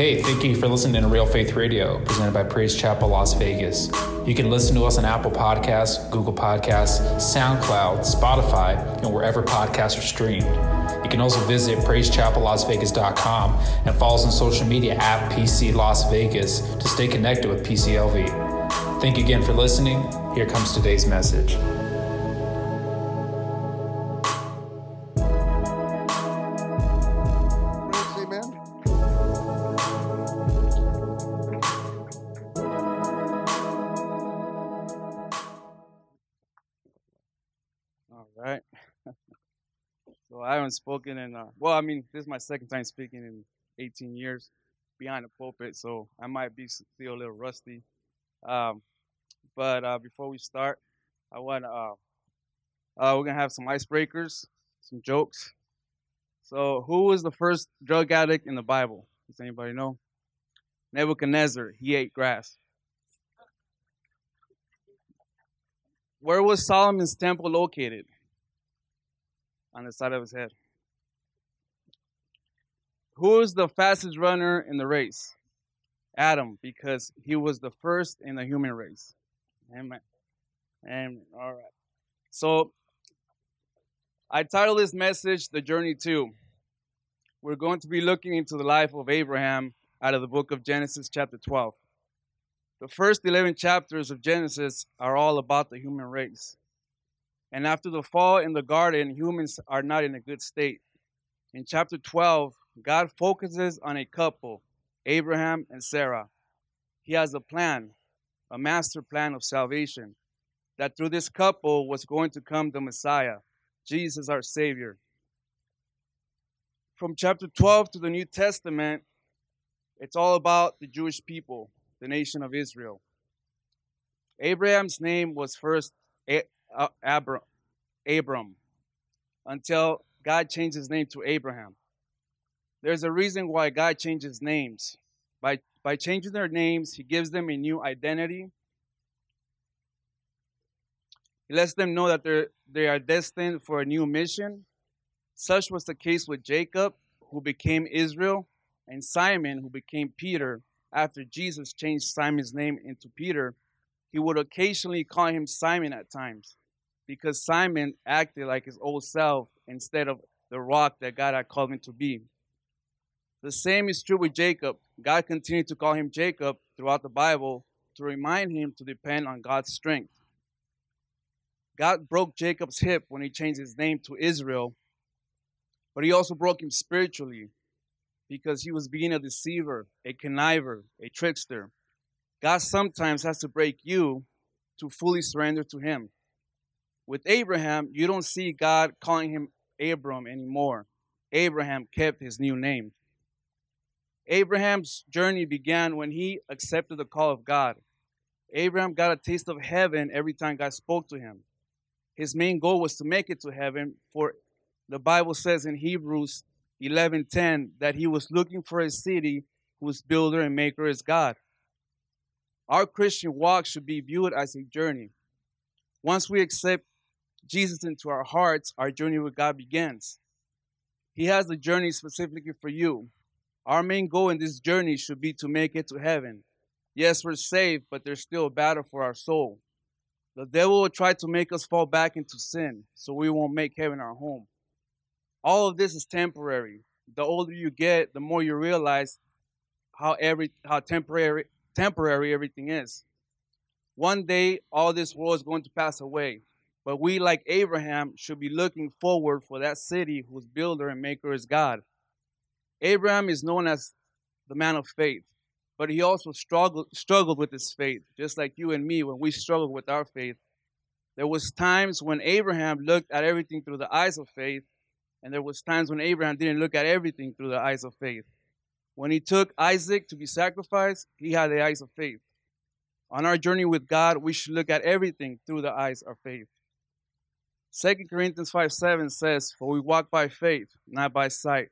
Hey, thank you for listening to Real Faith Radio, presented by Praise Chapel Las Vegas. You can listen to us on Apple Podcasts, Google Podcasts, SoundCloud, Spotify, and wherever podcasts are streamed. You can also visit praisechapellasvegas.com and follow us on social media at PC Las Vegas to stay connected with PCLV. Thank you again for listening. Here comes today's message. Haven't spoken in, uh, well, I mean, this is my second time speaking in 18 years behind the pulpit, so I might be still a little rusty. Um, but uh, before we start, I want uh, uh, we're to have some icebreakers, some jokes. So, who was the first drug addict in the Bible? Does anybody know? Nebuchadnezzar. He ate grass. Where was Solomon's temple located? On the side of his head. Who is the fastest runner in the race? Adam, because he was the first in the human race. Amen. And all right. So I titled this message The Journey to. We're going to be looking into the life of Abraham out of the book of Genesis, chapter 12. The first 11 chapters of Genesis are all about the human race. And after the fall in the garden, humans are not in a good state. In chapter 12, God focuses on a couple, Abraham and Sarah. He has a plan, a master plan of salvation, that through this couple was going to come the Messiah, Jesus our Savior. From chapter 12 to the New Testament, it's all about the Jewish people, the nation of Israel. Abraham's name was first uh, Abram until God changed his name to Abraham. There's a reason why God changes names. By, by changing their names, he gives them a new identity. He lets them know that they're, they are destined for a new mission. Such was the case with Jacob, who became Israel, and Simon, who became Peter. After Jesus changed Simon's name into Peter, he would occasionally call him Simon at times because Simon acted like his old self instead of the rock that God had called him to be. The same is true with Jacob. God continued to call him Jacob throughout the Bible to remind him to depend on God's strength. God broke Jacob's hip when he changed his name to Israel, but he also broke him spiritually because he was being a deceiver, a conniver, a trickster. God sometimes has to break you to fully surrender to him. With Abraham, you don't see God calling him Abram anymore. Abraham kept his new name. Abraham's journey began when he accepted the call of God. Abraham got a taste of heaven every time God spoke to him. His main goal was to make it to heaven, for the Bible says in Hebrews 11:10 that he was looking for a city whose builder and maker is God. Our Christian walk should be viewed as a journey. Once we accept Jesus into our hearts, our journey with God begins. He has a journey specifically for you. Our main goal in this journey should be to make it to heaven. Yes, we're saved, but there's still a battle for our soul. The devil will try to make us fall back into sin so we won't make heaven our home. All of this is temporary. The older you get, the more you realize how every how temporary temporary everything is. One day all this world is going to pass away. But we, like Abraham, should be looking forward for that city whose builder and maker is God. Abraham is known as the man of faith, but he also struggled struggled with his faith, just like you and me when we struggle with our faith. There was times when Abraham looked at everything through the eyes of faith, and there was times when Abraham didn't look at everything through the eyes of faith. When he took Isaac to be sacrificed, he had the eyes of faith. On our journey with God, we should look at everything through the eyes of faith. 2 Corinthians 5 7 says, For we walk by faith, not by sight.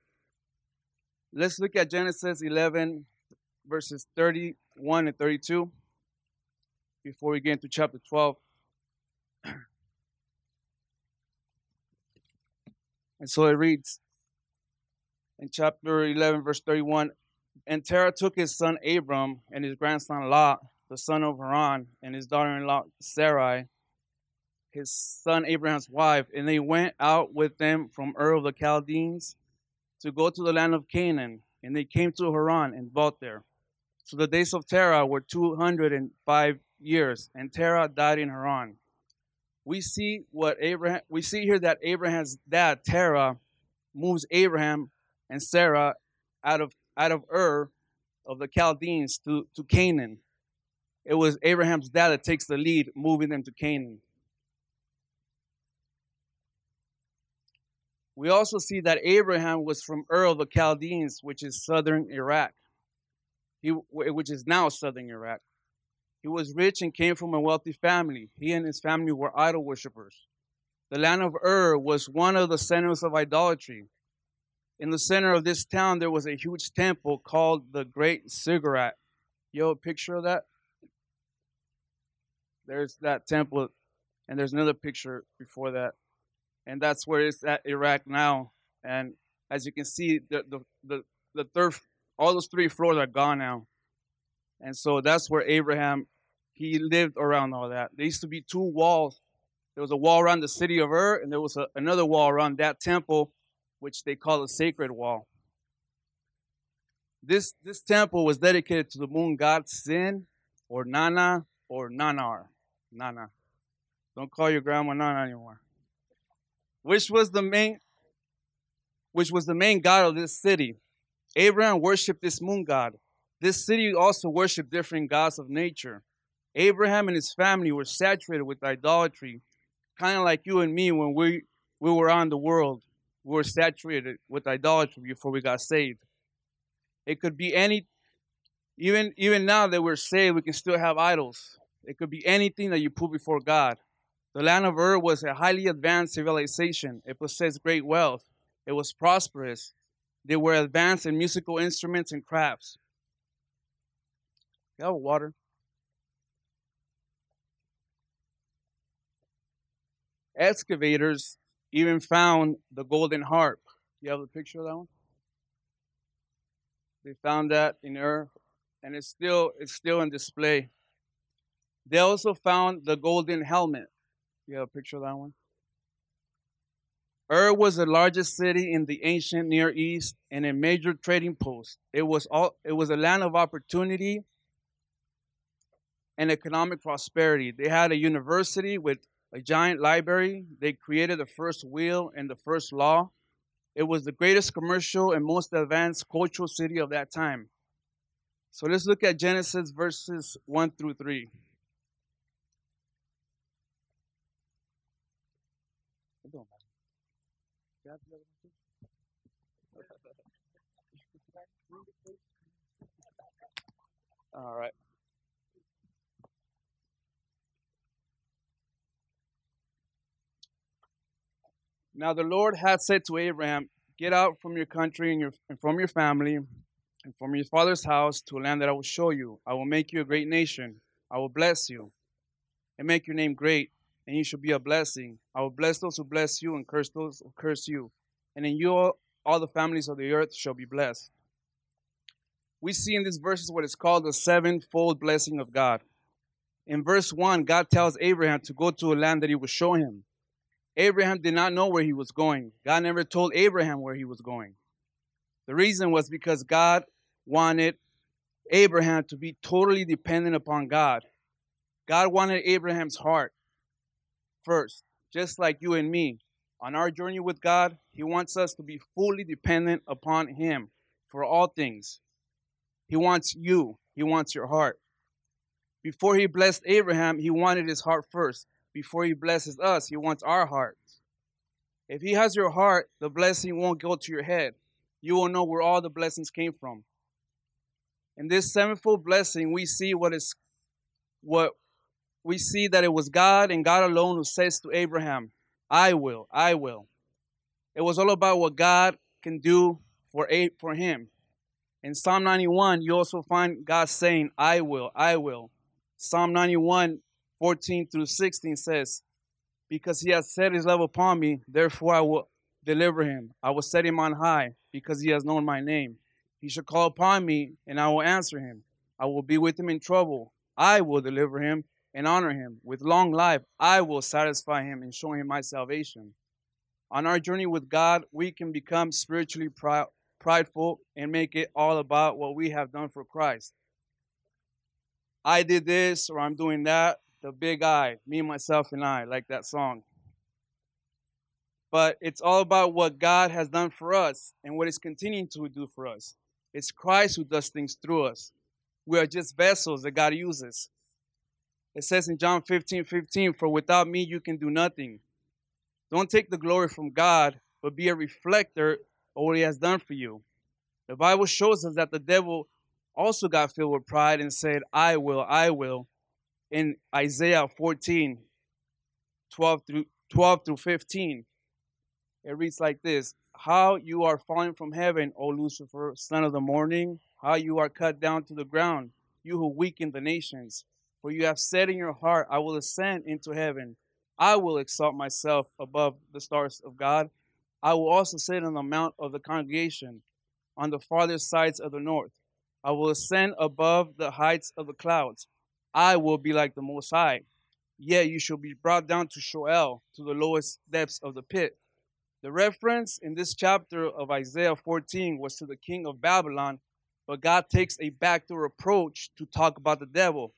Let's look at Genesis 11, verses 31 and 32 before we get into chapter 12. And so it reads in chapter 11, verse 31 And Terah took his son Abram and his grandson Lot, the son of Haran, and his daughter in law Sarai, his son Abraham's wife, and they went out with them from Ur of the Chaldeans to go to the land of Canaan. And they came to Haran and dwelt there. So the days of Terah were 205 years, and Terah died in Haran. We see what Abraham we see here that Abraham's dad, Terah, moves Abraham and Sarah out of out of Ur of the Chaldeans to, to Canaan. It was Abraham's dad that takes the lead, moving them to Canaan. We also see that Abraham was from Ur of the Chaldeans, which is southern Iraq. He, which is now southern Iraq. He was rich and came from a wealthy family. He and his family were idol worshippers. The land of Ur was one of the centers of idolatry. In the center of this town, there was a huge temple called the Great Ziggurat. You have a picture of that? There's that temple, and there's another picture before that. And that's where it's at Iraq now. And as you can see, the, the, the, the third, all those three floors are gone now. And so that's where Abraham, he lived around all that. There used to be two walls. There was a wall around the city of Ur, and there was a, another wall around that temple, which they call the sacred wall. This, this temple was dedicated to the moon god Sin, or Nana, or Nanar. Nana. Don't call your grandma Nana anymore. Which was the main, which was the main god of this city. Abraham worshipped this moon god. This city also worshiped different gods of nature. Abraham and his family were saturated with idolatry, kind of like you and me when we, we were on the world. We were saturated with idolatry before we got saved. It could be any, even, even now that we're saved, we can still have idols. It could be anything that you put before God. The land of Ur was a highly advanced civilization. It possessed great wealth. It was prosperous. They were advanced in musical instruments and crafts. Have water? Excavators even found the golden harp. You have a picture of that one? They found that in Ur, and it's still it's still in display. They also found the golden helmet. You have a picture of that one? Ur was the largest city in the ancient Near East and a major trading post. It was all it was a land of opportunity and economic prosperity. They had a university with a giant library. They created the first wheel and the first law. It was the greatest commercial and most advanced cultural city of that time. So let's look at Genesis verses 1 through 3. All right. Now the Lord had said to Abraham, Get out from your country and, your, and from your family and from your father's house to a land that I will show you. I will make you a great nation. I will bless you and make your name great, and you shall be a blessing. I will bless those who bless you and curse those who curse you. And in you all, all the families of the earth shall be blessed. We see in these verses what is called the sevenfold blessing of God. In verse 1, God tells Abraham to go to a land that he will show him. Abraham did not know where he was going. God never told Abraham where he was going. The reason was because God wanted Abraham to be totally dependent upon God. God wanted Abraham's heart first, just like you and me. On our journey with God, He wants us to be fully dependent upon Him for all things. He wants you, He wants your heart. Before He blessed Abraham, He wanted his heart first before he blesses us, he wants our hearts. If he has your heart, the blessing won't go to your head. You will know where all the blessings came from. In this sevenfold blessing, we see what is what we see that it was God and God alone who says to Abraham, I will, I will. It was all about what God can do for a, for him. In Psalm 91, you also find God saying, I will, I will. Psalm 91 14 through 16 says, Because he has set his love upon me, therefore I will deliver him. I will set him on high, because he has known my name. He shall call upon me, and I will answer him. I will be with him in trouble. I will deliver him and honor him. With long life, I will satisfy him and show him my salvation. On our journey with God, we can become spiritually prideful and make it all about what we have done for Christ. I did this or I'm doing that. The big I, me, myself, and I, like that song. But it's all about what God has done for us and what He's continuing to do for us. It's Christ who does things through us. We are just vessels that God uses. It says in John 15 15, For without me you can do nothing. Don't take the glory from God, but be a reflector of what He has done for you. The Bible shows us that the devil also got filled with pride and said, I will, I will. In Isaiah 14 12 through, 12 through 15, it reads like this How you are falling from heaven, O Lucifer, son of the morning, how you are cut down to the ground, you who weaken the nations. For you have said in your heart, I will ascend into heaven. I will exalt myself above the stars of God. I will also sit on the mount of the congregation on the farthest sides of the north. I will ascend above the heights of the clouds. I will be like the Most High. Yet you shall be brought down to Sheol, to the lowest depths of the pit. The reference in this chapter of Isaiah 14 was to the king of Babylon, but God takes a backdoor approach to talk about the devil.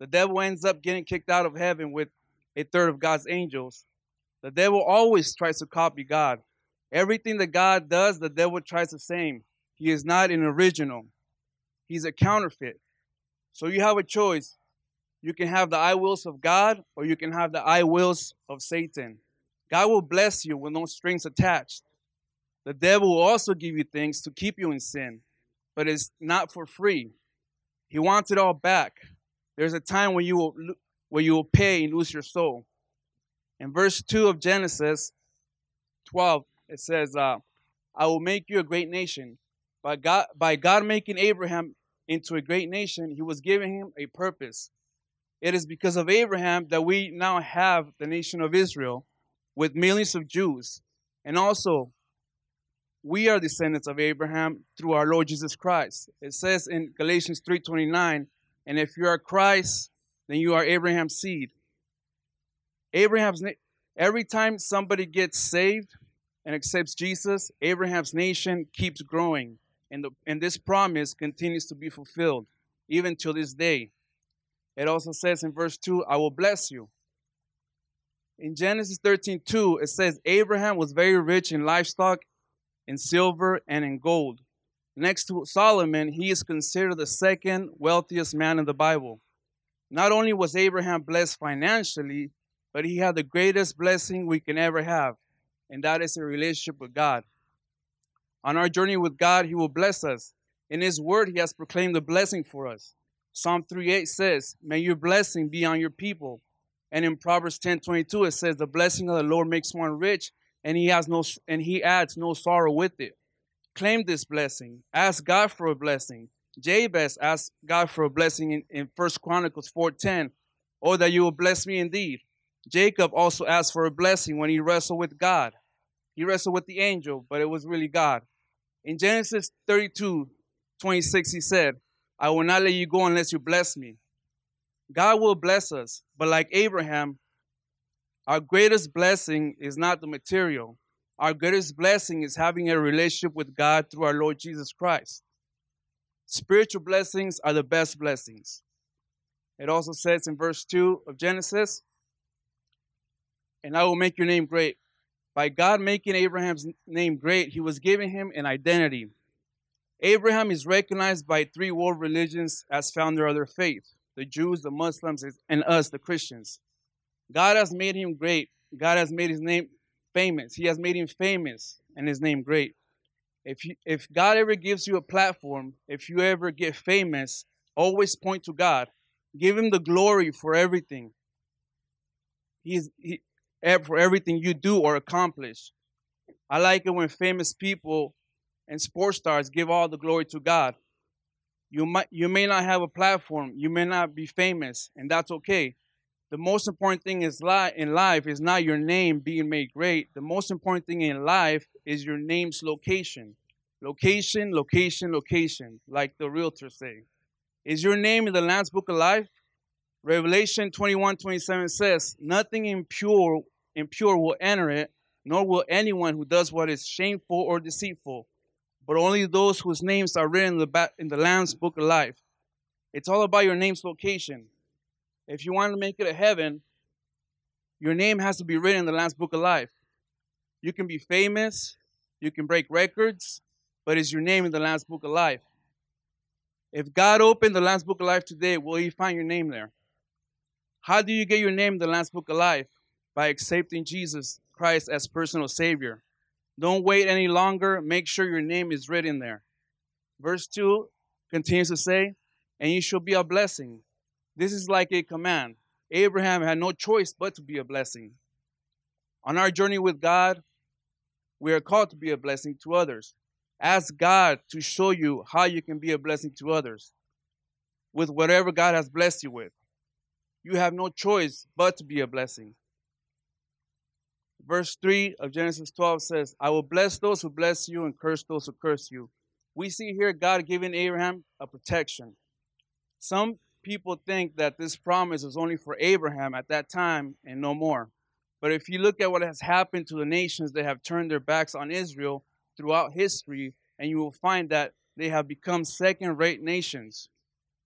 The devil ends up getting kicked out of heaven with a third of God's angels. The devil always tries to copy God. Everything that God does, the devil tries the same. He is not an original, he's a counterfeit. So you have a choice. You can have the I wills of God, or you can have the I wills of Satan. God will bless you with no strings attached. The devil will also give you things to keep you in sin, but it's not for free. He wants it all back. There's a time when you will where you will pay and lose your soul. In verse 2 of Genesis 12, it says, uh, I will make you a great nation. By God, by God making Abraham into a great nation, he was giving him a purpose. It is because of Abraham that we now have the nation of Israel with millions of Jews. And also, we are descendants of Abraham through our Lord Jesus Christ. It says in Galatians 3:29, and if you are Christ, then you are Abraham's seed. Abraham's every time somebody gets saved and accepts Jesus, Abraham's nation keeps growing, and the, and this promise continues to be fulfilled even till this day. It also says in verse 2, I will bless you. In Genesis 13, 2, it says, Abraham was very rich in livestock, in silver, and in gold. Next to Solomon, he is considered the second wealthiest man in the Bible. Not only was Abraham blessed financially, but he had the greatest blessing we can ever have, and that is a relationship with God. On our journey with God, he will bless us. In his word, he has proclaimed the blessing for us. Psalm 3:8 says, May your blessing be on your people. And in Proverbs 10:22, it says, The blessing of the Lord makes one rich, and he has no and he adds no sorrow with it. Claim this blessing. Ask God for a blessing. Jabez asked God for a blessing in, in 1 Chronicles 4.10. Oh, that you will bless me indeed. Jacob also asked for a blessing when he wrestled with God. He wrestled with the angel, but it was really God. In Genesis 32, 26, he said, I will not let you go unless you bless me. God will bless us, but like Abraham, our greatest blessing is not the material, our greatest blessing is having a relationship with God through our Lord Jesus Christ. Spiritual blessings are the best blessings. It also says in verse 2 of Genesis, and I will make your name great. By God making Abraham's name great, he was giving him an identity. Abraham is recognized by three world religions as founder of their faith the Jews, the Muslims, and us, the Christians. God has made him great. God has made his name famous. He has made him famous and his name great. If you, if God ever gives you a platform, if you ever get famous, always point to God. Give him the glory for everything. He's he, for everything you do or accomplish. I like it when famous people and sports stars give all the glory to God. You might you may not have a platform, you may not be famous, and that's okay the most important thing is li- in life is not your name being made great. The most important thing in life is your name's location. Location, location, location, like the realtors say. Is your name in the Lamb's Book of Life? Revelation 21 27 says, Nothing impure, impure will enter it, nor will anyone who does what is shameful or deceitful, but only those whose names are written in the, ba- in the Lamb's Book of Life. It's all about your name's location. If you want to make it a heaven, your name has to be written in the Lamb's Book of Life. You can be famous, you can break records, but is your name in the Lamb's Book of Life? If God opened the Lamb's Book of Life today, will He find your name there? How do you get your name in the Lamb's Book of Life? By accepting Jesus Christ as personal Savior. Don't wait any longer. Make sure your name is written there. Verse 2 continues to say, And you shall be a blessing. This is like a command. Abraham had no choice but to be a blessing. On our journey with God, we are called to be a blessing to others. Ask God to show you how you can be a blessing to others with whatever God has blessed you with. You have no choice but to be a blessing. Verse 3 of Genesis 12 says, I will bless those who bless you and curse those who curse you. We see here God giving Abraham a protection. Some people think that this promise is only for Abraham at that time and no more. But if you look at what has happened to the nations that have turned their backs on Israel throughout history, and you will find that they have become second rate nations.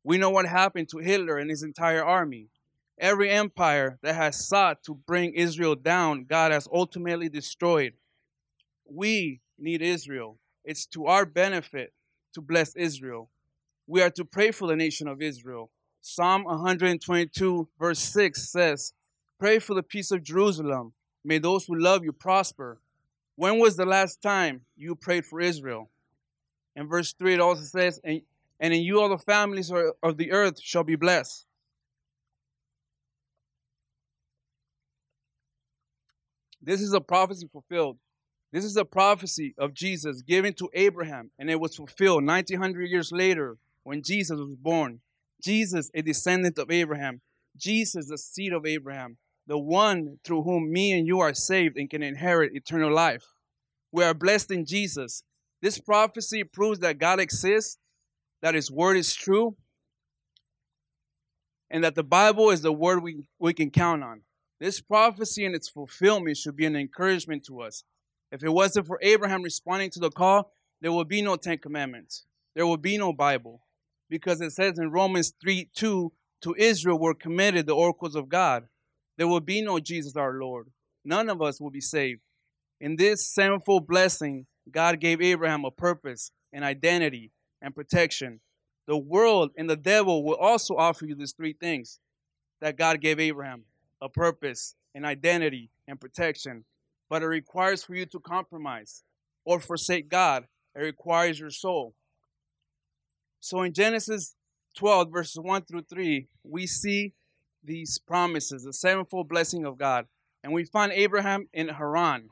We know what happened to Hitler and his entire army. Every empire that has sought to bring Israel down, God has ultimately destroyed. We need Israel. It's to our benefit to bless Israel. We are to pray for the nation of Israel. Psalm 122, verse 6 says, Pray for the peace of Jerusalem. May those who love you prosper. When was the last time you prayed for Israel? In verse 3, it also says, And, and in you all the families of the earth shall be blessed. This is a prophecy fulfilled. This is a prophecy of Jesus given to Abraham, and it was fulfilled 1900 years later when Jesus was born. Jesus, a descendant of Abraham. Jesus, the seed of Abraham the one through whom me and you are saved and can inherit eternal life. We are blessed in Jesus. This prophecy proves that God exists, that His word is true, and that the Bible is the word we, we can count on. This prophecy and its fulfillment should be an encouragement to us. If it wasn't for Abraham responding to the call, there would be no Ten Commandments. There would be no Bible. Because it says in Romans 3 2, to Israel were committed the oracles of God. There will be no Jesus our Lord. None of us will be saved. In this sinful blessing, God gave Abraham a purpose, an identity, and protection. The world and the devil will also offer you these three things that God gave Abraham a purpose, an identity, and protection. But it requires for you to compromise or forsake God. It requires your soul. So in Genesis 12, verses 1 through 3, we see these promises, the sevenfold blessing of God. And we find Abraham in Haran.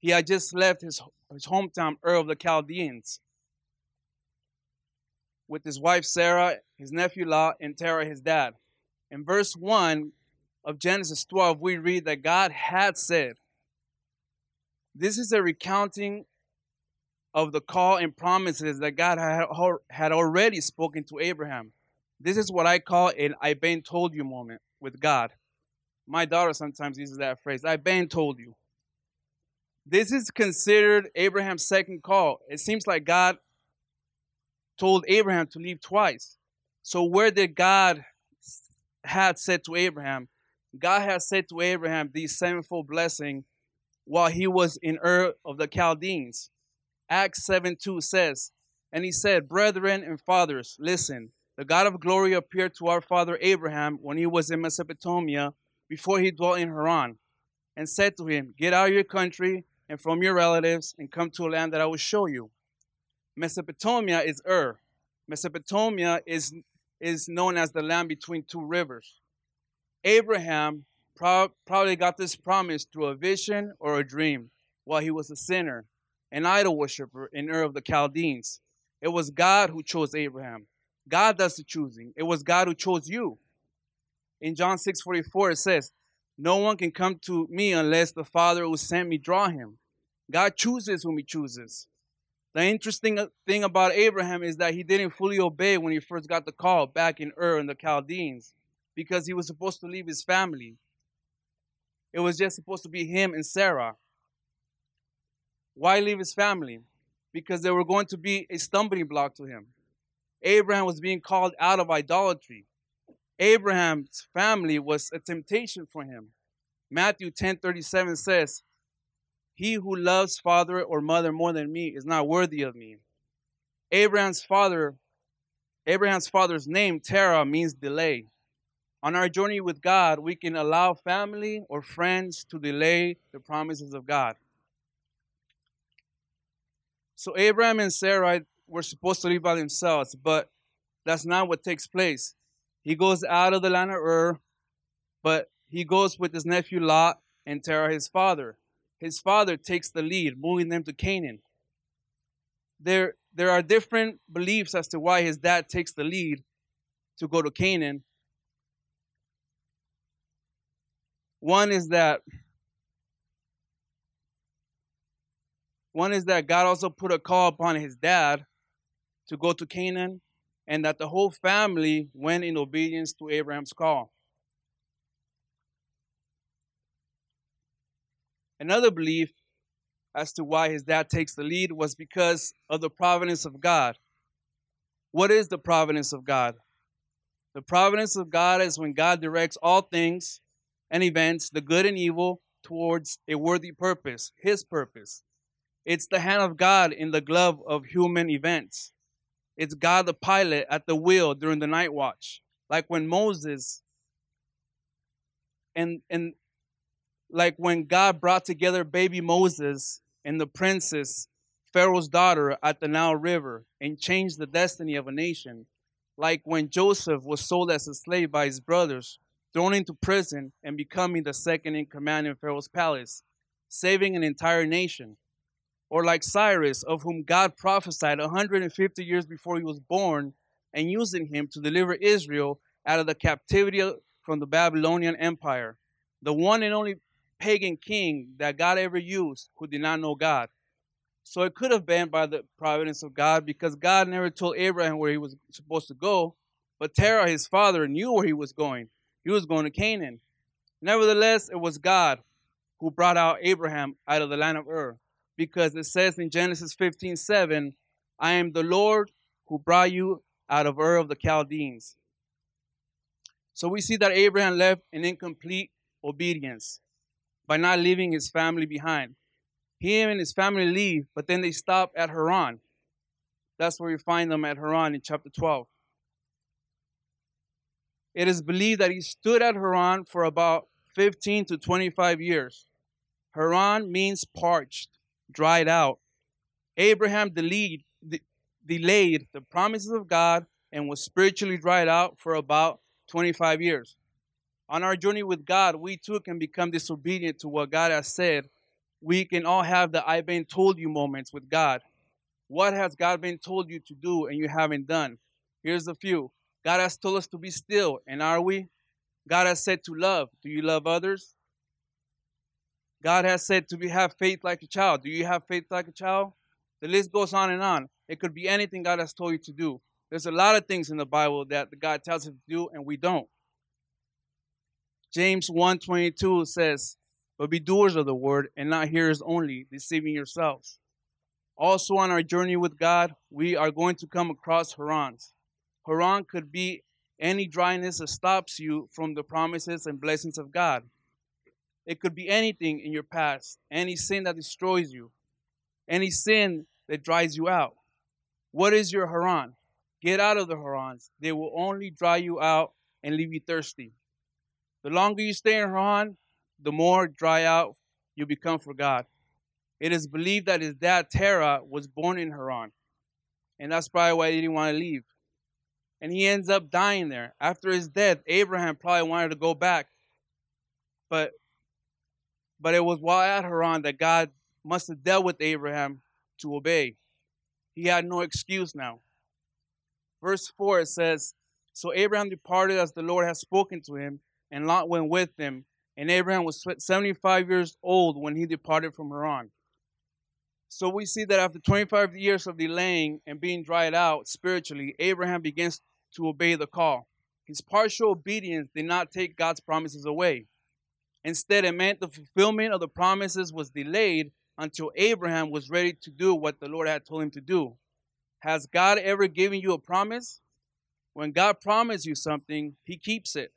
He had just left his, his hometown, Ur of the Chaldeans, with his wife Sarah, his nephew Lot, and Terah, his dad. In verse 1 of Genesis 12, we read that God had said, This is a recounting of the call and promises that God had already spoken to Abraham. This is what I call an I've been told you moment with God. My daughter sometimes uses that phrase, I've been told you. This is considered Abraham's second call. It seems like God told Abraham to leave twice. So where did God had said to Abraham? God had said to Abraham the sevenfold blessing while he was in Ur of the Chaldeans. Acts 7 2 says, And he said, Brethren and fathers, listen. The God of glory appeared to our father Abraham when he was in Mesopotamia before he dwelt in Haran and said to him, Get out of your country and from your relatives and come to a land that I will show you. Mesopotamia is Ur. Mesopotamia is, is known as the land between two rivers. Abraham pro- probably got this promise through a vision or a dream while he was a sinner, an idol worshiper in Ur of the Chaldeans. It was God who chose Abraham. God does the choosing. It was God who chose you. In John 6 44, it says, No one can come to me unless the Father who sent me draw him. God chooses whom he chooses. The interesting thing about Abraham is that he didn't fully obey when he first got the call back in Ur and the Chaldeans because he was supposed to leave his family. It was just supposed to be him and Sarah. Why leave his family? Because they were going to be a stumbling block to him. Abraham was being called out of idolatry. Abraham's family was a temptation for him. Matthew 10:37 says, "He who loves father or mother more than me is not worthy of me." Abraham's father Abraham's father's name Terah means delay. On our journey with God, we can allow family or friends to delay the promises of God. So Abraham and Sarah were supposed to live by themselves, but that's not what takes place. He goes out of the land of Ur, but he goes with his nephew Lot and Terah, his father. His father takes the lead, moving them to Canaan. There, there are different beliefs as to why his dad takes the lead to go to Canaan. One is that one is that God also put a call upon his dad to go to Canaan, and that the whole family went in obedience to Abraham's call. Another belief as to why his dad takes the lead was because of the providence of God. What is the providence of God? The providence of God is when God directs all things and events, the good and evil, towards a worthy purpose, his purpose. It's the hand of God in the glove of human events. It's God the pilot at the wheel during the night watch. Like when Moses and and like when God brought together baby Moses and the princess, Pharaoh's daughter, at the Nile River and changed the destiny of a nation. Like when Joseph was sold as a slave by his brothers, thrown into prison, and becoming the second in command in Pharaoh's palace, saving an entire nation or like Cyrus, of whom God prophesied 150 years before he was born, and using him to deliver Israel out of the captivity from the Babylonian Empire, the one and only pagan king that God ever used who did not know God. So it could have been by the providence of God because God never told Abraham where he was supposed to go, but Terah, his father, knew where he was going. He was going to Canaan. Nevertheless, it was God who brought out Abraham out of the land of Ur because it says in Genesis 15 7, I am the Lord who brought you out of Ur of the Chaldeans. So we see that Abraham left in incomplete obedience by not leaving his family behind. He and his family leave, but then they stop at Haran. That's where we find them at Haran in chapter 12. It is believed that he stood at Haran for about 15 to 25 years. Haran means parched dried out. Abraham delayed, delayed the promises of God and was spiritually dried out for about 25 years. On our journey with God, we too can become disobedient to what God has said. We can all have the I've been told you moments with God. What has God been told you to do and you haven't done? Here's a few. God has told us to be still, and are we? God has said to love. Do you love others? God has said to be have faith like a child. Do you have faith like a child? The list goes on and on. It could be anything God has told you to do. There's a lot of things in the Bible that God tells us to do and we don't. James 1:22 says, "But be doers of the word and not hearers only, deceiving yourselves." Also on our journey with God, we are going to come across Harans. Haran could be any dryness that stops you from the promises and blessings of God. It could be anything in your past, any sin that destroys you, any sin that dries you out. What is your Haran? Get out of the Harans. They will only dry you out and leave you thirsty. The longer you stay in Haran, the more dry out you become for God. It is believed that his dad Terah was born in Haran, and that's probably why he didn't want to leave. And he ends up dying there. After his death, Abraham probably wanted to go back, but but it was while at Haran that God must have dealt with Abraham to obey. He had no excuse now. Verse 4 it says, So Abraham departed as the Lord had spoken to him, and Lot went with him. And Abraham was 75 years old when he departed from Haran. So we see that after 25 years of delaying and being dried out spiritually, Abraham begins to obey the call. His partial obedience did not take God's promises away. Instead, it meant the fulfillment of the promises was delayed until Abraham was ready to do what the Lord had told him to do. Has God ever given you a promise? When God promised you something, he keeps it.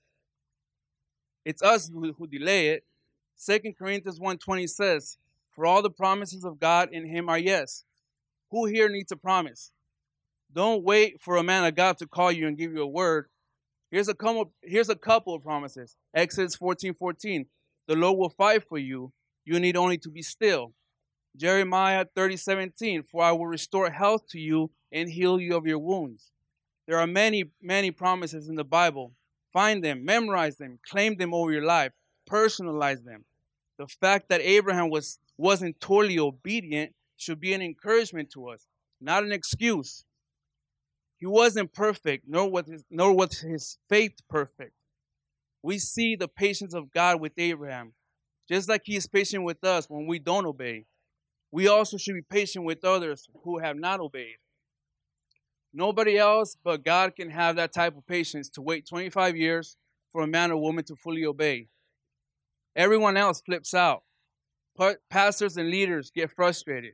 It's us who, who delay it. 2 Corinthians 1:20 says, "For all the promises of God in him are yes." Who here needs a promise? Don't wait for a man of God to call you and give you a word. Here's a couple, here's a couple of promises. Exodus 14, 14. The Lord will fight for you. You need only to be still. Jeremiah 30, 17. For I will restore health to you and heal you of your wounds. There are many, many promises in the Bible. Find them, memorize them, claim them over your life, personalize them. The fact that Abraham was, wasn't totally obedient should be an encouragement to us, not an excuse. He wasn't perfect, nor was his, nor was his faith perfect. We see the patience of God with Abraham, just like he is patient with us when we don't obey. We also should be patient with others who have not obeyed. Nobody else but God can have that type of patience to wait 25 years for a man or woman to fully obey. Everyone else flips out. Pastors and leaders get frustrated.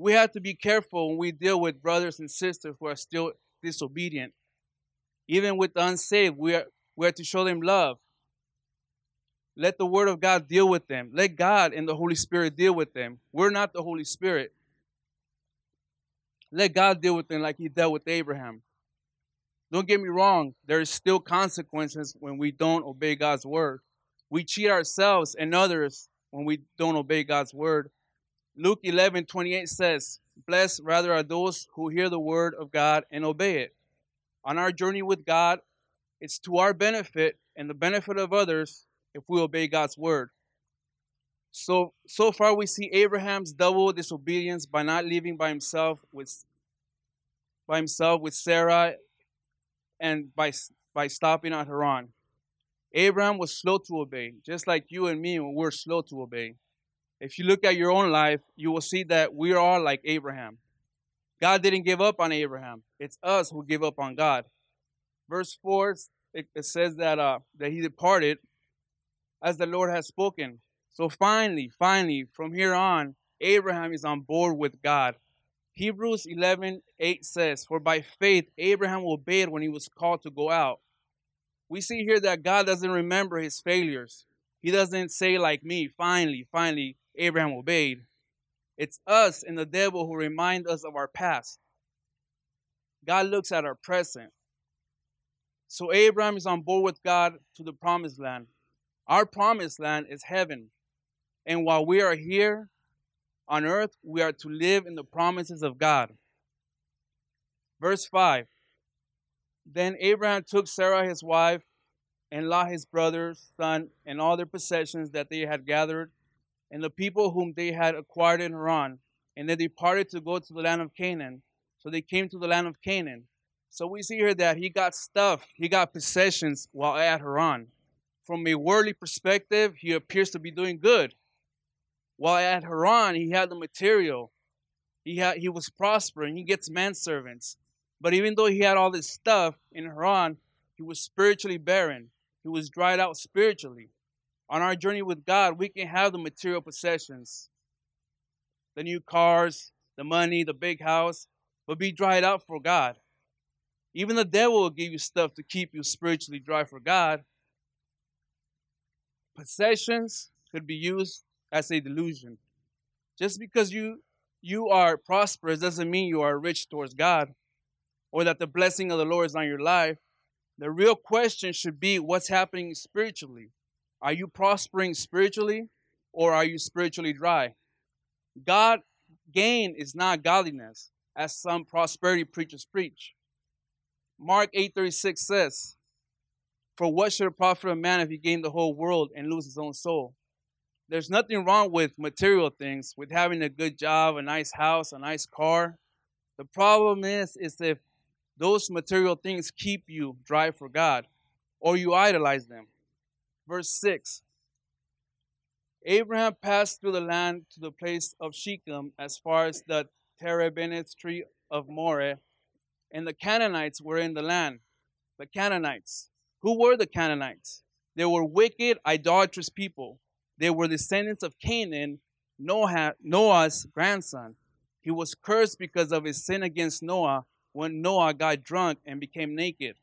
We have to be careful when we deal with brothers and sisters who are still disobedient. Even with the unsaved, we are, we are to show them love. Let the Word of God deal with them. Let God and the Holy Spirit deal with them. We're not the Holy Spirit. Let God deal with them like He dealt with Abraham. Don't get me wrong, there's still consequences when we don't obey God's Word. We cheat ourselves and others when we don't obey God's Word. Luke 11 28 says, Blessed rather are those who hear the Word of God and obey it. On our journey with God, it's to our benefit and the benefit of others if we obey God's Word. So so far we see Abraham's double disobedience by not living by himself with by himself with Sarah and by by stopping at Haran. Abraham was slow to obey, just like you and me when we're slow to obey. If you look at your own life, you will see that we are like Abraham. God didn't give up on Abraham. It's us who give up on God. Verse 4 it, it says that uh, that he departed as the Lord has spoken. So finally, finally, from here on, Abraham is on board with God. Hebrews 11 8 says, For by faith Abraham obeyed when he was called to go out. We see here that God doesn't remember his failures. He doesn't say, like me, finally, finally, Abraham obeyed. It's us and the devil who remind us of our past. God looks at our present. So Abraham is on board with God to the promised land. Our promised land is heaven. And while we are here on earth, we are to live in the promises of God. Verse 5 Then Abraham took Sarah his wife, and Lot his brother's son, and all their possessions that they had gathered, and the people whom they had acquired in Haran, and they departed to go to the land of Canaan. So they came to the land of Canaan. So we see here that he got stuff, he got possessions while at Haran. From a worldly perspective, he appears to be doing good. While at Haran, he had the material. He had he was prospering. He gets manservants. But even though he had all this stuff in Haran, he was spiritually barren. He was dried out spiritually. On our journey with God, we can have the material possessions, the new cars, the money, the big house, but be dried out for God. Even the devil will give you stuff to keep you spiritually dry for God. Possessions could be used as a delusion. Just because you you are prosperous doesn't mean you are rich towards God or that the blessing of the Lord is on your life. The real question should be what's happening spiritually. Are you prospering spiritually or are you spiritually dry? God gain is not godliness, as some prosperity preachers preach. Mark 8:36 says, "For what should it profit a man if he gain the whole world and lose his own soul?" there's nothing wrong with material things, with having a good job, a nice house, a nice car. The problem is, is if those material things keep you dry for God, or you idolize them. Verse 6 Abraham passed through the land to the place of Shechem as far as the terebinth tree of Moreh, and the Canaanites were in the land. The Canaanites. Who were the Canaanites? They were wicked, idolatrous people. They were descendants of Canaan, Noah, Noah's grandson. He was cursed because of his sin against Noah when Noah got drunk and became naked.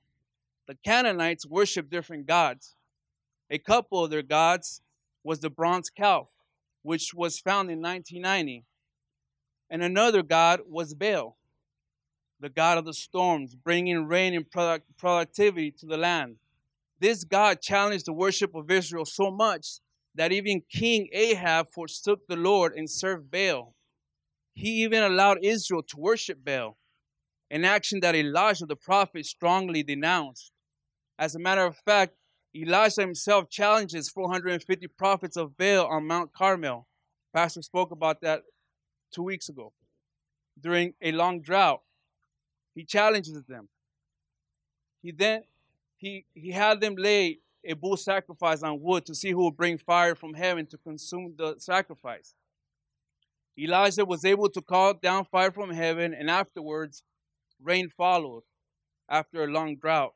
The Canaanites worshiped different gods. A couple of their gods was the bronze calf, which was found in 1990. And another god was Baal, the god of the storms, bringing rain and product, productivity to the land. This god challenged the worship of Israel so much that even King Ahab forsook the Lord and served Baal. He even allowed Israel to worship Baal, an action that Elijah the prophet strongly denounced. As a matter of fact, Elijah himself challenges 450 prophets of Baal on Mount Carmel. Pastor spoke about that two weeks ago during a long drought. He challenges them. He then he he had them lay a bull sacrifice on wood to see who would bring fire from heaven to consume the sacrifice. Elijah was able to call down fire from heaven, and afterwards, rain followed after a long drought.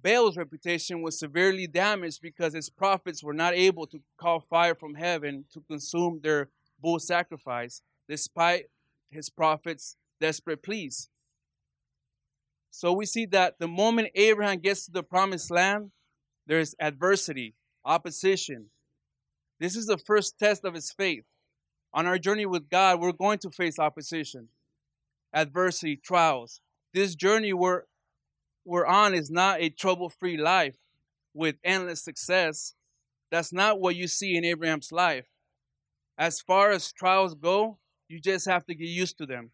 Baal's reputation was severely damaged because his prophets were not able to call fire from heaven to consume their bull sacrifice, despite his prophets' desperate pleas. So we see that the moment Abraham gets to the promised land, there's adversity, opposition. This is the first test of his faith. On our journey with God, we're going to face opposition, adversity, trials. This journey we're, we're on is not a trouble free life with endless success. That's not what you see in Abraham's life. As far as trials go, you just have to get used to them.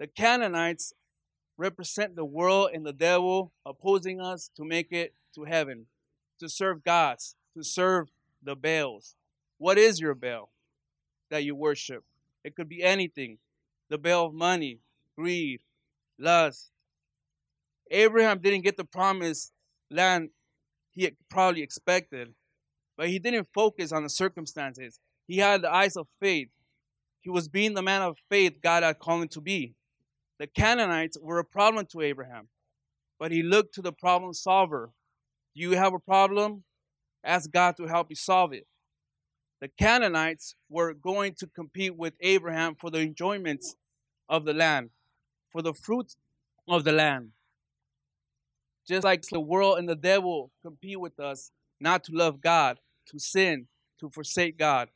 The Canaanites represent the world and the devil opposing us to make it to heaven, to serve gods, to serve the Baals. What is your Baal that you worship? It could be anything the Baal of money, greed, lust. Abraham didn't get the promised land he probably expected, but he didn't focus on the circumstances. He had the eyes of faith. He was being the man of faith God had called him to be. The Canaanites were a problem to Abraham, but he looked to the problem solver. Do you have a problem? Ask God to help you solve it. The Canaanites were going to compete with Abraham for the enjoyments of the land, for the fruits of the land. Just like the world and the devil compete with us not to love God, to sin, to forsake God.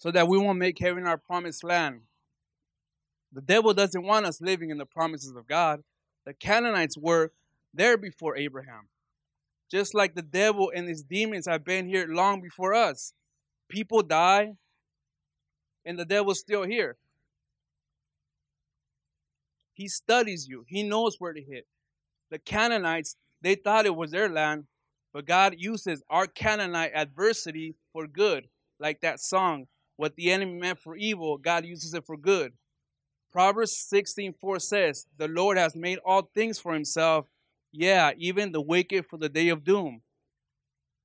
so that we won't make heaven our promised land. The devil doesn't want us living in the promises of God. The Canaanites were there before Abraham. Just like the devil and his demons have been here long before us. People die, and the devil's still here. He studies you, he knows where to hit. The Canaanites, they thought it was their land, but God uses our Canaanite adversity for good, like that song what the enemy meant for evil, God uses it for good. Proverbs 16:4 says, "The Lord has made all things for himself, yeah, even the wicked for the day of doom."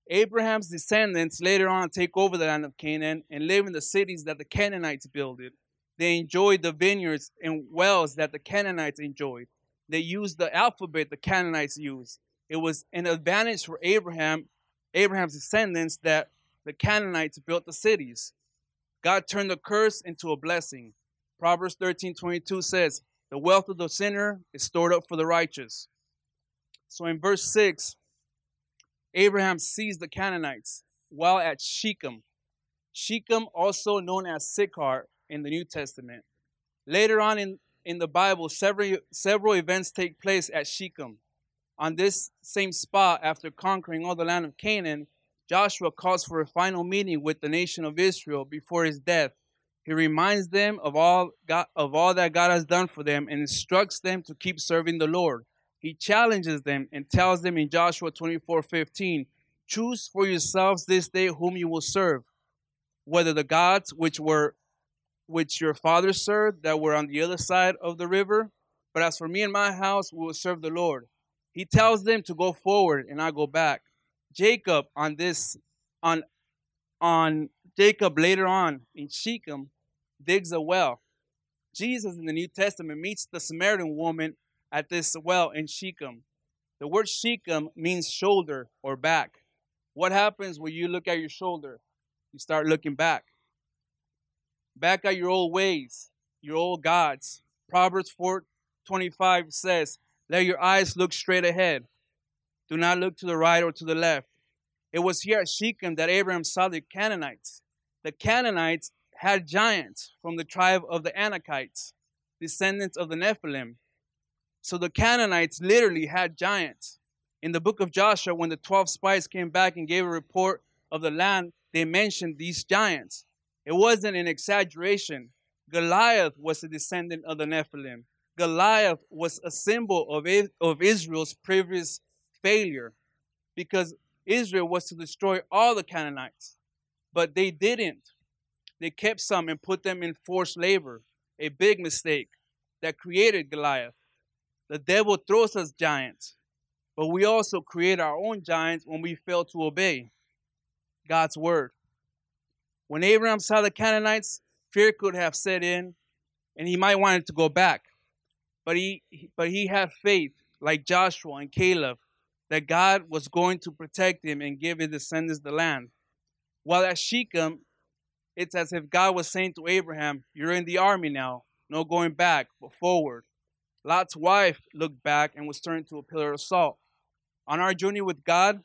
Abraham's descendants later on take over the land of Canaan and live in the cities that the Canaanites builded. They enjoyed the vineyards and wells that the Canaanites enjoyed. They used the alphabet the Canaanites used. It was an advantage for Abraham, Abraham's descendants, that the Canaanites built the cities. God turned the curse into a blessing. Proverbs 13 22 says, The wealth of the sinner is stored up for the righteous. So in verse 6, Abraham sees the Canaanites while at Shechem. Shechem, also known as Sychar in the New Testament. Later on in, in the Bible, several, several events take place at Shechem. On this same spot, after conquering all the land of Canaan, Joshua calls for a final meeting with the nation of Israel before his death. He reminds them of all, God, of all that God has done for them and instructs them to keep serving the Lord. He challenges them and tells them in Joshua 24 15, Choose for yourselves this day whom you will serve, whether the gods which were which your fathers served that were on the other side of the river. But as for me and my house, we will serve the Lord. He tells them to go forward and I go back. Jacob on this on on Jacob later on in Shechem digs a well. Jesus in the New Testament meets the Samaritan woman at this well in Shechem. The word Shechem means shoulder or back. What happens when you look at your shoulder? You start looking back. Back at your old ways, your old gods. Proverbs 4:25 says, "Let your eyes look straight ahead. Do not look to the right or to the left." It was here at Shechem that Abraham saw the Canaanites. The Canaanites had giants from the tribe of the Anakites, descendants of the Nephilim. So the Canaanites literally had giants. In the book of Joshua, when the 12 spies came back and gave a report of the land, they mentioned these giants. It wasn't an exaggeration. Goliath was a descendant of the Nephilim. Goliath was a symbol of, of Israel's previous failure because Israel was to destroy all the Canaanites. But they didn't. They kept some and put them in forced labor, a big mistake that created Goliath. The devil throws us giants, but we also create our own giants when we fail to obey God's word. When Abraham saw the Canaanites, fear could have set in, and he might wanted to go back. But he, but he had faith, like Joshua and Caleb, that God was going to protect him and give his descendants the land. While at Shechem, it's as if God was saying to Abraham, You're in the army now, no going back, but forward. Lot's wife looked back and was turned to a pillar of salt. On our journey with God,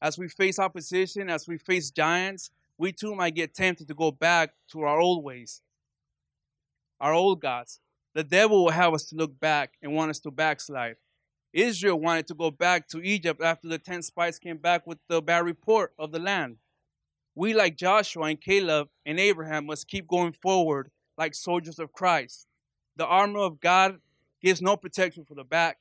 as we face opposition, as we face giants, we too might get tempted to go back to our old ways, our old gods. The devil will have us to look back and want us to backslide. Israel wanted to go back to Egypt after the 10 spies came back with the bad report of the land. We, like Joshua and Caleb and Abraham, must keep going forward like soldiers of Christ. The armor of God gives no protection for the back.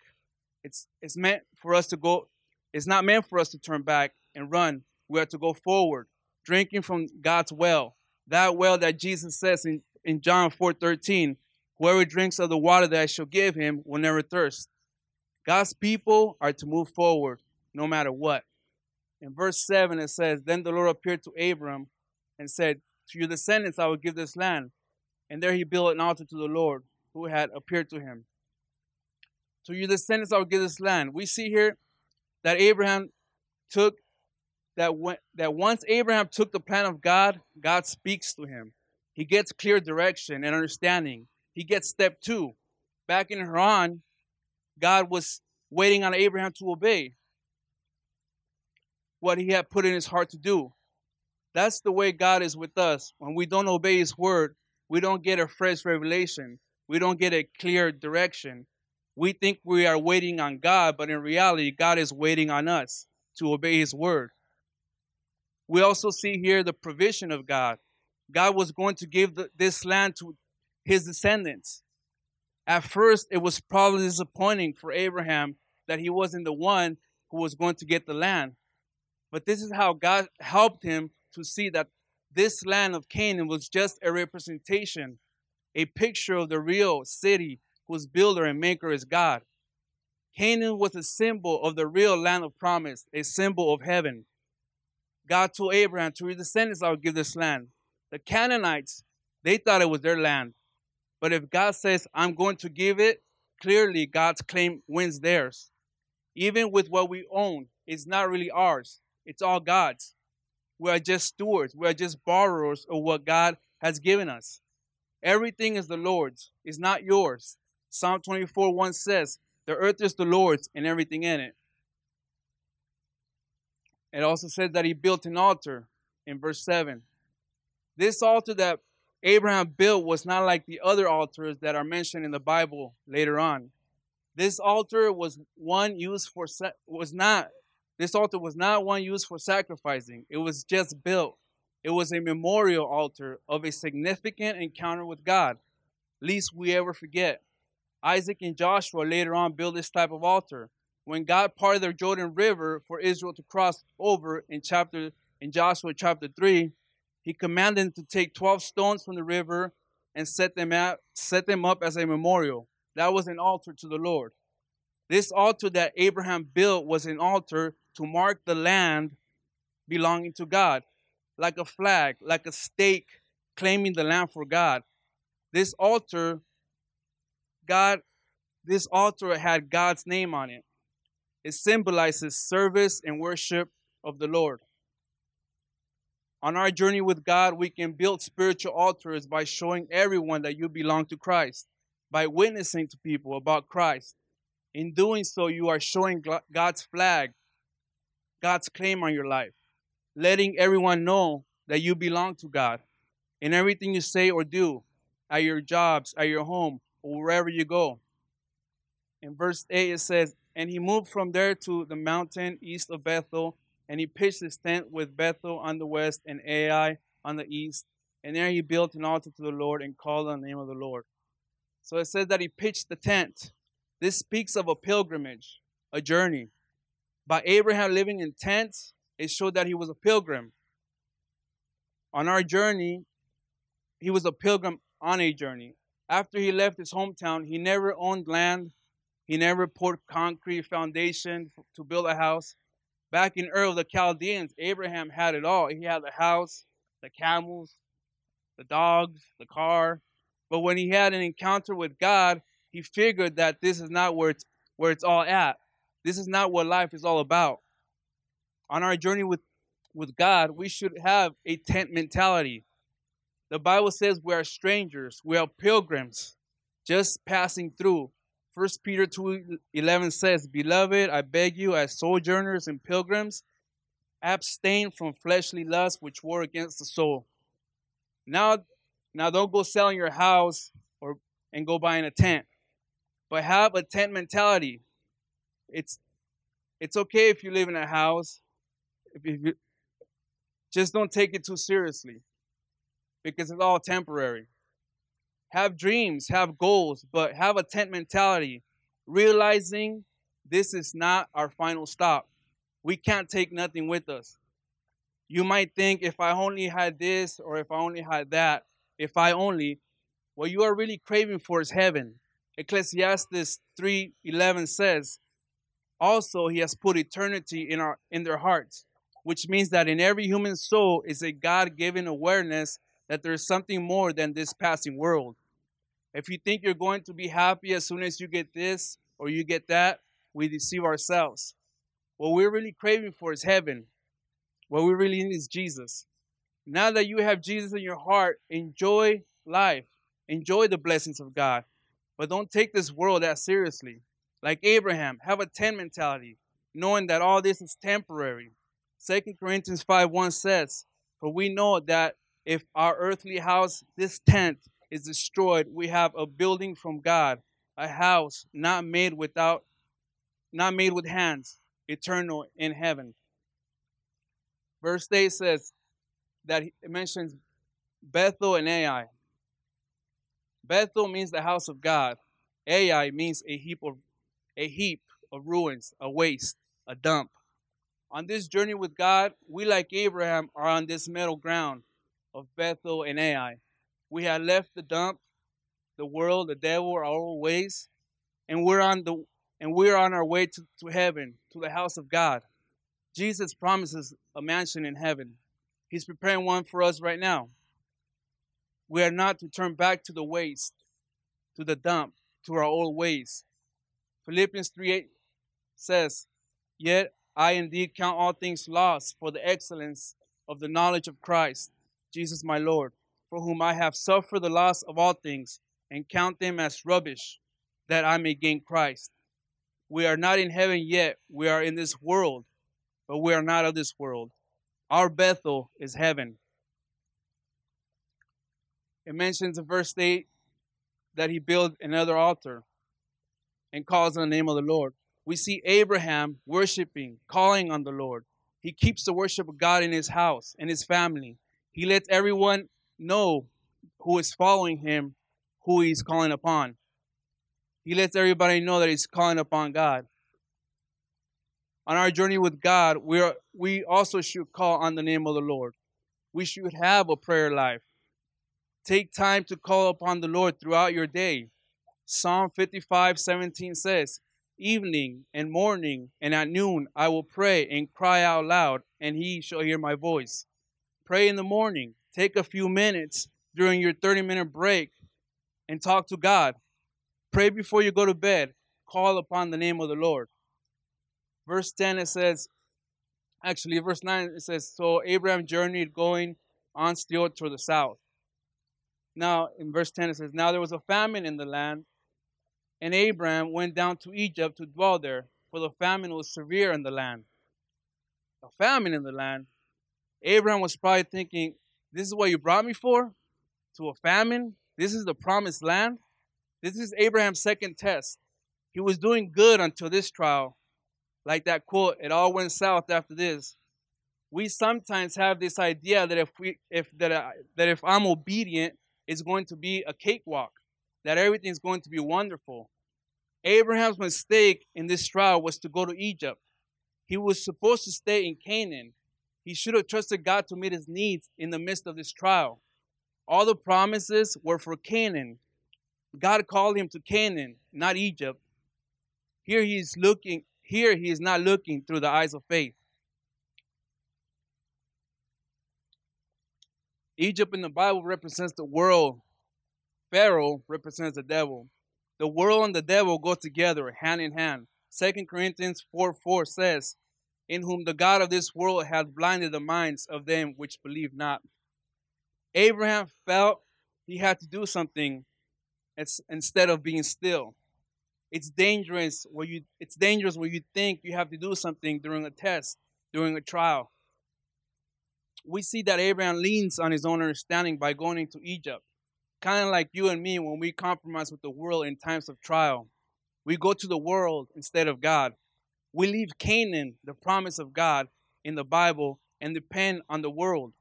It's, it's meant for us to go, it's not meant for us to turn back and run. We are to go forward, drinking from God's well. That well that Jesus says in, in John 4 13, whoever drinks of the water that I shall give him will never thirst. God's people are to move forward no matter what. In verse 7, it says, Then the Lord appeared to Abram and said, To your descendants I will give this land. And there he built an altar to the Lord who had appeared to him. To your descendants I will give this land. We see here that Abraham took that when, that once Abraham took the plan of God, God speaks to him. He gets clear direction and understanding. He gets step two. Back in Haran, God was waiting on Abraham to obey what he had put in his heart to do. That's the way God is with us. When we don't obey his word, we don't get a fresh revelation. We don't get a clear direction. We think we are waiting on God, but in reality, God is waiting on us to obey his word. We also see here the provision of God. God was going to give the, this land to his descendants. At first, it was probably disappointing for Abraham that he wasn't the one who was going to get the land. But this is how God helped him to see that this land of Canaan was just a representation, a picture of the real city whose builder and maker is God. Canaan was a symbol of the real land of promise, a symbol of heaven. God told Abraham, To your descendants, I will give this land. The Canaanites, they thought it was their land. But if God says, I'm going to give it, clearly God's claim wins theirs. Even with what we own, it's not really ours. It's all God's. We are just stewards. We are just borrowers of what God has given us. Everything is the Lord's. It's not yours. Psalm 24 1 says, The earth is the Lord's and everything in it. It also says that he built an altar in verse 7. This altar that Abraham built was not like the other altars that are mentioned in the Bible later on. This altar was one used for was not this altar was not one used for sacrificing, it was just built. It was a memorial altar of a significant encounter with God, least we ever forget. Isaac and Joshua later on built this type of altar. When God parted the Jordan River for Israel to cross over in chapter in Joshua chapter 3, he commanded them to take 12 stones from the river and set them out, set them up as a memorial. That was an altar to the Lord. This altar that Abraham built was an altar to mark the land belonging to God, like a flag, like a stake claiming the land for God. This altar, God, this altar had God's name on it. It symbolizes service and worship of the Lord. On our journey with God, we can build spiritual altars by showing everyone that you belong to Christ, by witnessing to people about Christ. In doing so, you are showing God's flag, God's claim on your life, letting everyone know that you belong to God in everything you say or do, at your jobs, at your home, or wherever you go. In verse 8, it says, And he moved from there to the mountain east of Bethel and he pitched his tent with Bethel on the west and Ai on the east. And there he built an altar to the Lord and called on the name of the Lord. So it says that he pitched the tent. This speaks of a pilgrimage, a journey. By Abraham living in tents, it showed that he was a pilgrim. On our journey, he was a pilgrim on a journey. After he left his hometown, he never owned land. He never poured concrete foundation to build a house. Back in Ur of the Chaldeans, Abraham had it all. He had the house, the camels, the dogs, the car. But when he had an encounter with God, he figured that this is not where it's where it's all at. This is not what life is all about. On our journey with, with God, we should have a tent mentality. The Bible says we are strangers, we are pilgrims, just passing through. First Peter 2 11 says, Beloved, I beg you, as sojourners and pilgrims, abstain from fleshly lusts which war against the soul. Now, now don't go selling your house or and go buying a tent. But have a tent mentality. It's it's okay if you live in a house. If you just don't take it too seriously. Because it's all temporary have dreams, have goals, but have a tent mentality, realizing this is not our final stop. We can't take nothing with us. You might think if I only had this or if I only had that, if I only, what you are really craving for is heaven. Ecclesiastes 3:11 says, also he has put eternity in our in their hearts, which means that in every human soul is a God-given awareness that there's something more than this passing world. If you think you're going to be happy as soon as you get this or you get that, we deceive ourselves. What we're really craving for is heaven. What we really need is Jesus. Now that you have Jesus in your heart, enjoy life. Enjoy the blessings of God. But don't take this world that seriously. Like Abraham, have a tent mentality, knowing that all this is temporary. 2 Corinthians 5 1 says, For we know that if our earthly house, this tent, is destroyed, we have a building from God, a house not made without not made with hands, eternal in heaven. Verse 8 says that it mentions Bethel and Ai. Bethel means the house of God. Ai means a heap of a heap of ruins, a waste, a dump. On this journey with God, we like Abraham are on this middle ground of Bethel and Ai. We had left the dump, the world, the devil, our old ways, and we're on the and we're on our way to, to heaven, to the house of God. Jesus promises a mansion in heaven. He's preparing one for us right now. We are not to turn back to the waste, to the dump, to our old ways. Philippians 3 8 says, Yet I indeed count all things lost for the excellence of the knowledge of Christ, Jesus my Lord, for whom I have suffered the loss of all things, and count them as rubbish, that I may gain Christ. We are not in heaven yet, we are in this world, but we are not of this world. Our Bethel is heaven. It mentions in verse 8 that he built another altar and calls on the name of the Lord. We see Abraham worshiping, calling on the Lord. He keeps the worship of God in his house and his family. He lets everyone know who is following him, who he's calling upon. He lets everybody know that he's calling upon God. On our journey with God, we are, we also should call on the name of the Lord. We should have a prayer life. Take time to call upon the Lord throughout your day. Psalm 55 17 says, evening and morning, and at noon I will pray and cry out loud, and he shall hear my voice. Pray in the morning. Take a few minutes during your 30 minute break and talk to God. Pray before you go to bed. Call upon the name of the Lord. Verse 10 it says, actually, verse 9 it says, So Abraham journeyed going on still toward the south. Now, in verse 10 it says, Now there was a famine in the land, and Abraham went down to Egypt to dwell there, for the famine was severe in the land. A famine in the land. Abraham was probably thinking, This is what you brought me for? To a famine? This is the promised land? This is Abraham's second test. He was doing good until this trial. Like that quote, it all went south after this. We sometimes have this idea that if we if that I, that if I'm obedient, it's going to be a cakewalk, that everything's going to be wonderful. Abraham's mistake in this trial was to go to Egypt. He was supposed to stay in Canaan. He should have trusted God to meet his needs in the midst of this trial. All the promises were for Canaan. God called him to Canaan, not Egypt. Here he is looking, here he is not looking through the eyes of faith. Egypt in the Bible represents the world. Pharaoh represents the devil. The world and the devil go together, hand in hand. 2 Corinthians 4 4 says, In whom the God of this world hath blinded the minds of them which believe not. Abraham felt he had to do something instead of being still. It's dangerous when you it's dangerous where you think you have to do something during a test, during a trial. We see that Abraham leans on his own understanding by going into Egypt. Kind of like you and me when we compromise with the world in times of trial. We go to the world instead of God. We leave Canaan, the promise of God in the Bible, and depend on the world.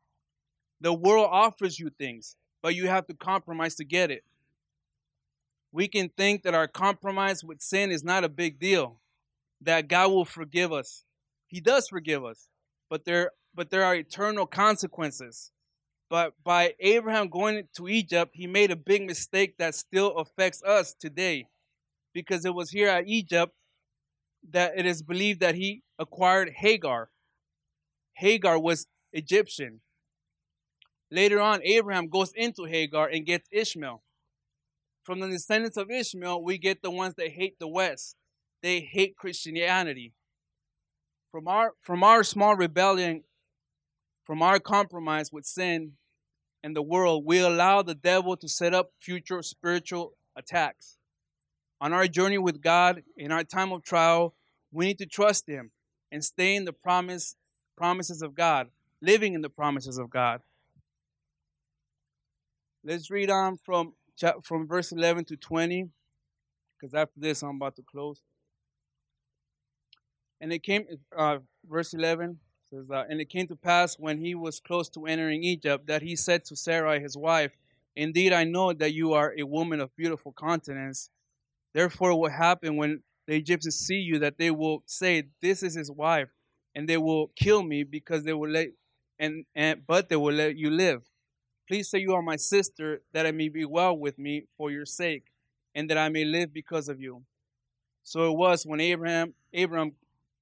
The world offers you things, but you have to compromise to get it we can think that our compromise with sin is not a big deal, that God will forgive us. He does forgive us, but there but there are eternal consequences. But by Abraham going to Egypt, he made a big mistake that still affects us today. Because it was here at Egypt that it is believed that he acquired Hagar. Hagar was Egyptian. Later on, Abraham goes into Hagar and gets Ishmael. From the descendants of Ishmael, we get the ones that hate the West. They hate Christianity. From our from our small rebellion, from our compromise with sin and the world, we allow the devil to set up future spiritual attacks. On our journey with God, in our time of trial, we need to trust Him and stay in the promise promises of God, living in the promises of God. Let's read on from from verse 11 to 20, because after this I'm about to close. And it came, uh, verse 11 says, uh, And it came to pass when he was close to entering Egypt that he said to Sarai his wife, Indeed, I know that you are a woman of beautiful countenance. Therefore, what happen when the Egyptians see you that they will say, This is his wife, and they will kill me because they will let and, and but they will let you live. Please say you are my sister, that I may be well with me for your sake, and that I may live because of you. So it was when Abraham Abraham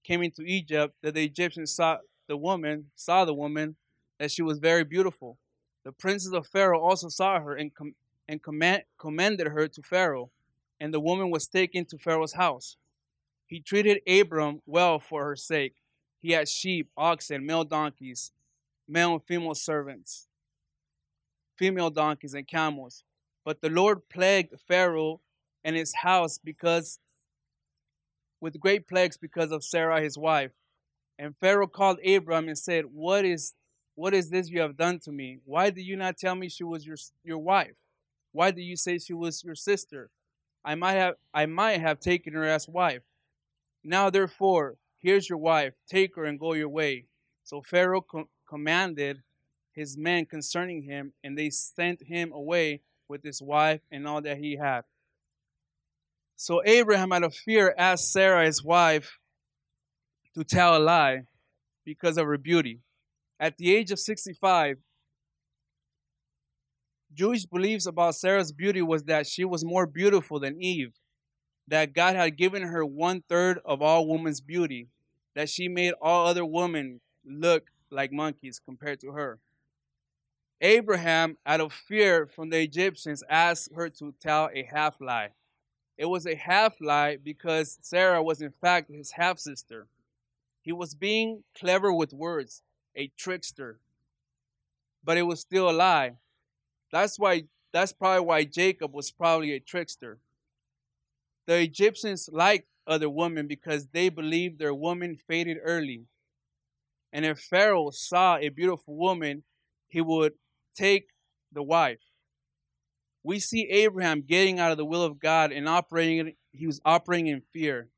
came into Egypt that the Egyptians saw the woman, saw the woman, that she was very beautiful. The princes of Pharaoh also saw her and, com- and command- commended her to Pharaoh, and the woman was taken to Pharaoh's house. He treated Abram well for her sake. He had sheep, oxen, male donkeys, male and female servants female donkeys and camels. But the Lord plagued Pharaoh and his house because with great plagues because of Sarah his wife. And Pharaoh called Abram and said, "What is what is this you have done to me? Why did you not tell me she was your your wife? Why did you say she was your sister? I might have I might have taken her as wife. Now therefore, here's your wife. Take her and go your way." So Pharaoh co- commanded his men concerning him, and they sent him away with his wife and all that he had. So Abraham, out of fear, asked Sarah, his wife, to tell a lie because of her beauty. At the age of 65, Jewish beliefs about Sarah's beauty was that she was more beautiful than Eve. that God had given her one third of all woman's beauty, that she made all other women look like monkeys compared to her. Abraham, out of fear from the Egyptians, asked her to tell a half lie. It was a half lie because Sarah was, in fact, his half sister. He was being clever with words, a trickster. But it was still a lie. That's why that's probably why Jacob was probably a trickster. The Egyptians liked other women because they believed their women faded early. And if Pharaoh saw a beautiful woman, he would take the wife. We see Abraham getting out of the will of God and operating, he was operating in fear.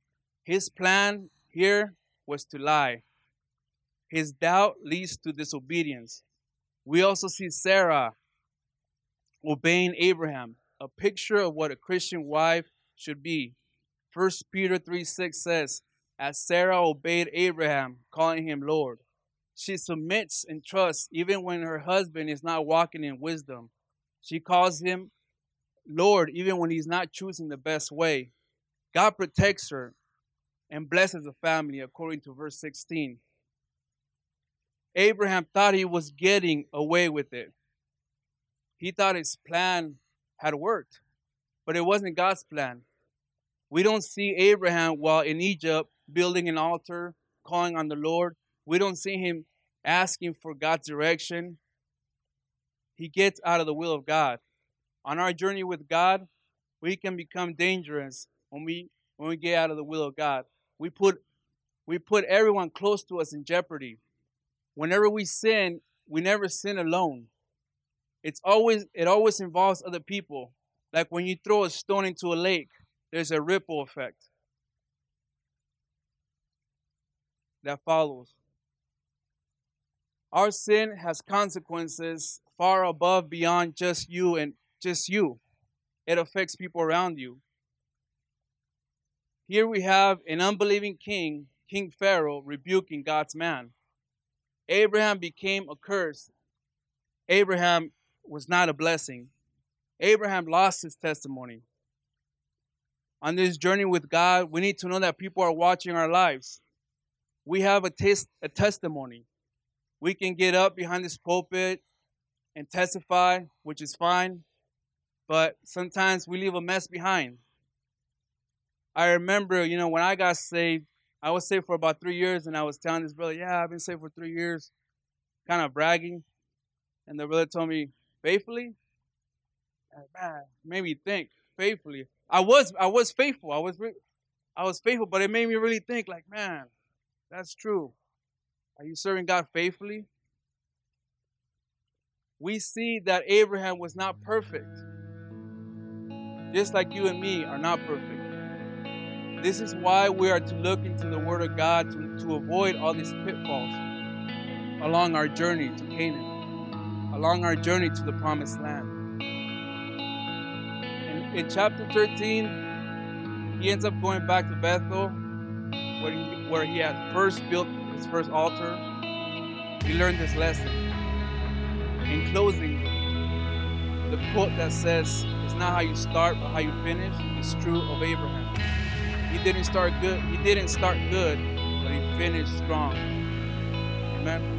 His plan here was to lie. His doubt leads to disobedience. We also see Sarah obeying Abraham, a picture of what a Christian wife should be. 1 Peter 3 6 says, As Sarah obeyed Abraham, calling him Lord. She submits and trusts even when her husband is not walking in wisdom. She calls him Lord even when he's not choosing the best way. God protects her and blesses the family, according to verse 16. Abraham thought he was getting away with it. He thought his plan had worked, but it wasn't God's plan. We don't see Abraham while in Egypt building an altar, calling on the Lord. We don't see him asking for God's direction. He gets out of the will of God. On our journey with God, we can become dangerous when we when we get out of the will of God. We put we put everyone close to us in jeopardy. Whenever we sin, we never sin alone. It's always it always involves other people. Like when you throw a stone into a lake, there's a ripple effect that follows. Our sin has consequences far above beyond just you and just you. It affects people around you. Here we have an unbelieving king, King Pharaoh, rebuking God's man. Abraham became a curse. Abraham was not a blessing. Abraham lost his testimony. On this journey with God, we need to know that people are watching our lives. We have a, tes- a testimony. We can get up behind this pulpit and testify, which is fine, but sometimes we leave a mess behind. I remember, you know, when I got saved, I was saved for about three years, and I was telling this brother, Yeah, I've been saved for three years, kind of bragging. And the brother told me, Faithfully? Man, made me think, faithfully. I was I was faithful. I was re- I was faithful, but it made me really think like, man, that's true. Are you serving God faithfully? We see that Abraham was not perfect. Just like you and me are not perfect. This is why we are to look into the Word of God to, to avoid all these pitfalls along our journey to Canaan, along our journey to the promised land. In, in chapter 13, he ends up going back to Bethel, where he, where he had first built his first altar. He learned his lesson. In closing, the quote that says, It's not how you start, but how you finish, is true of Abraham. He didn't start good. He didn't start good, but he finished strong. Amen.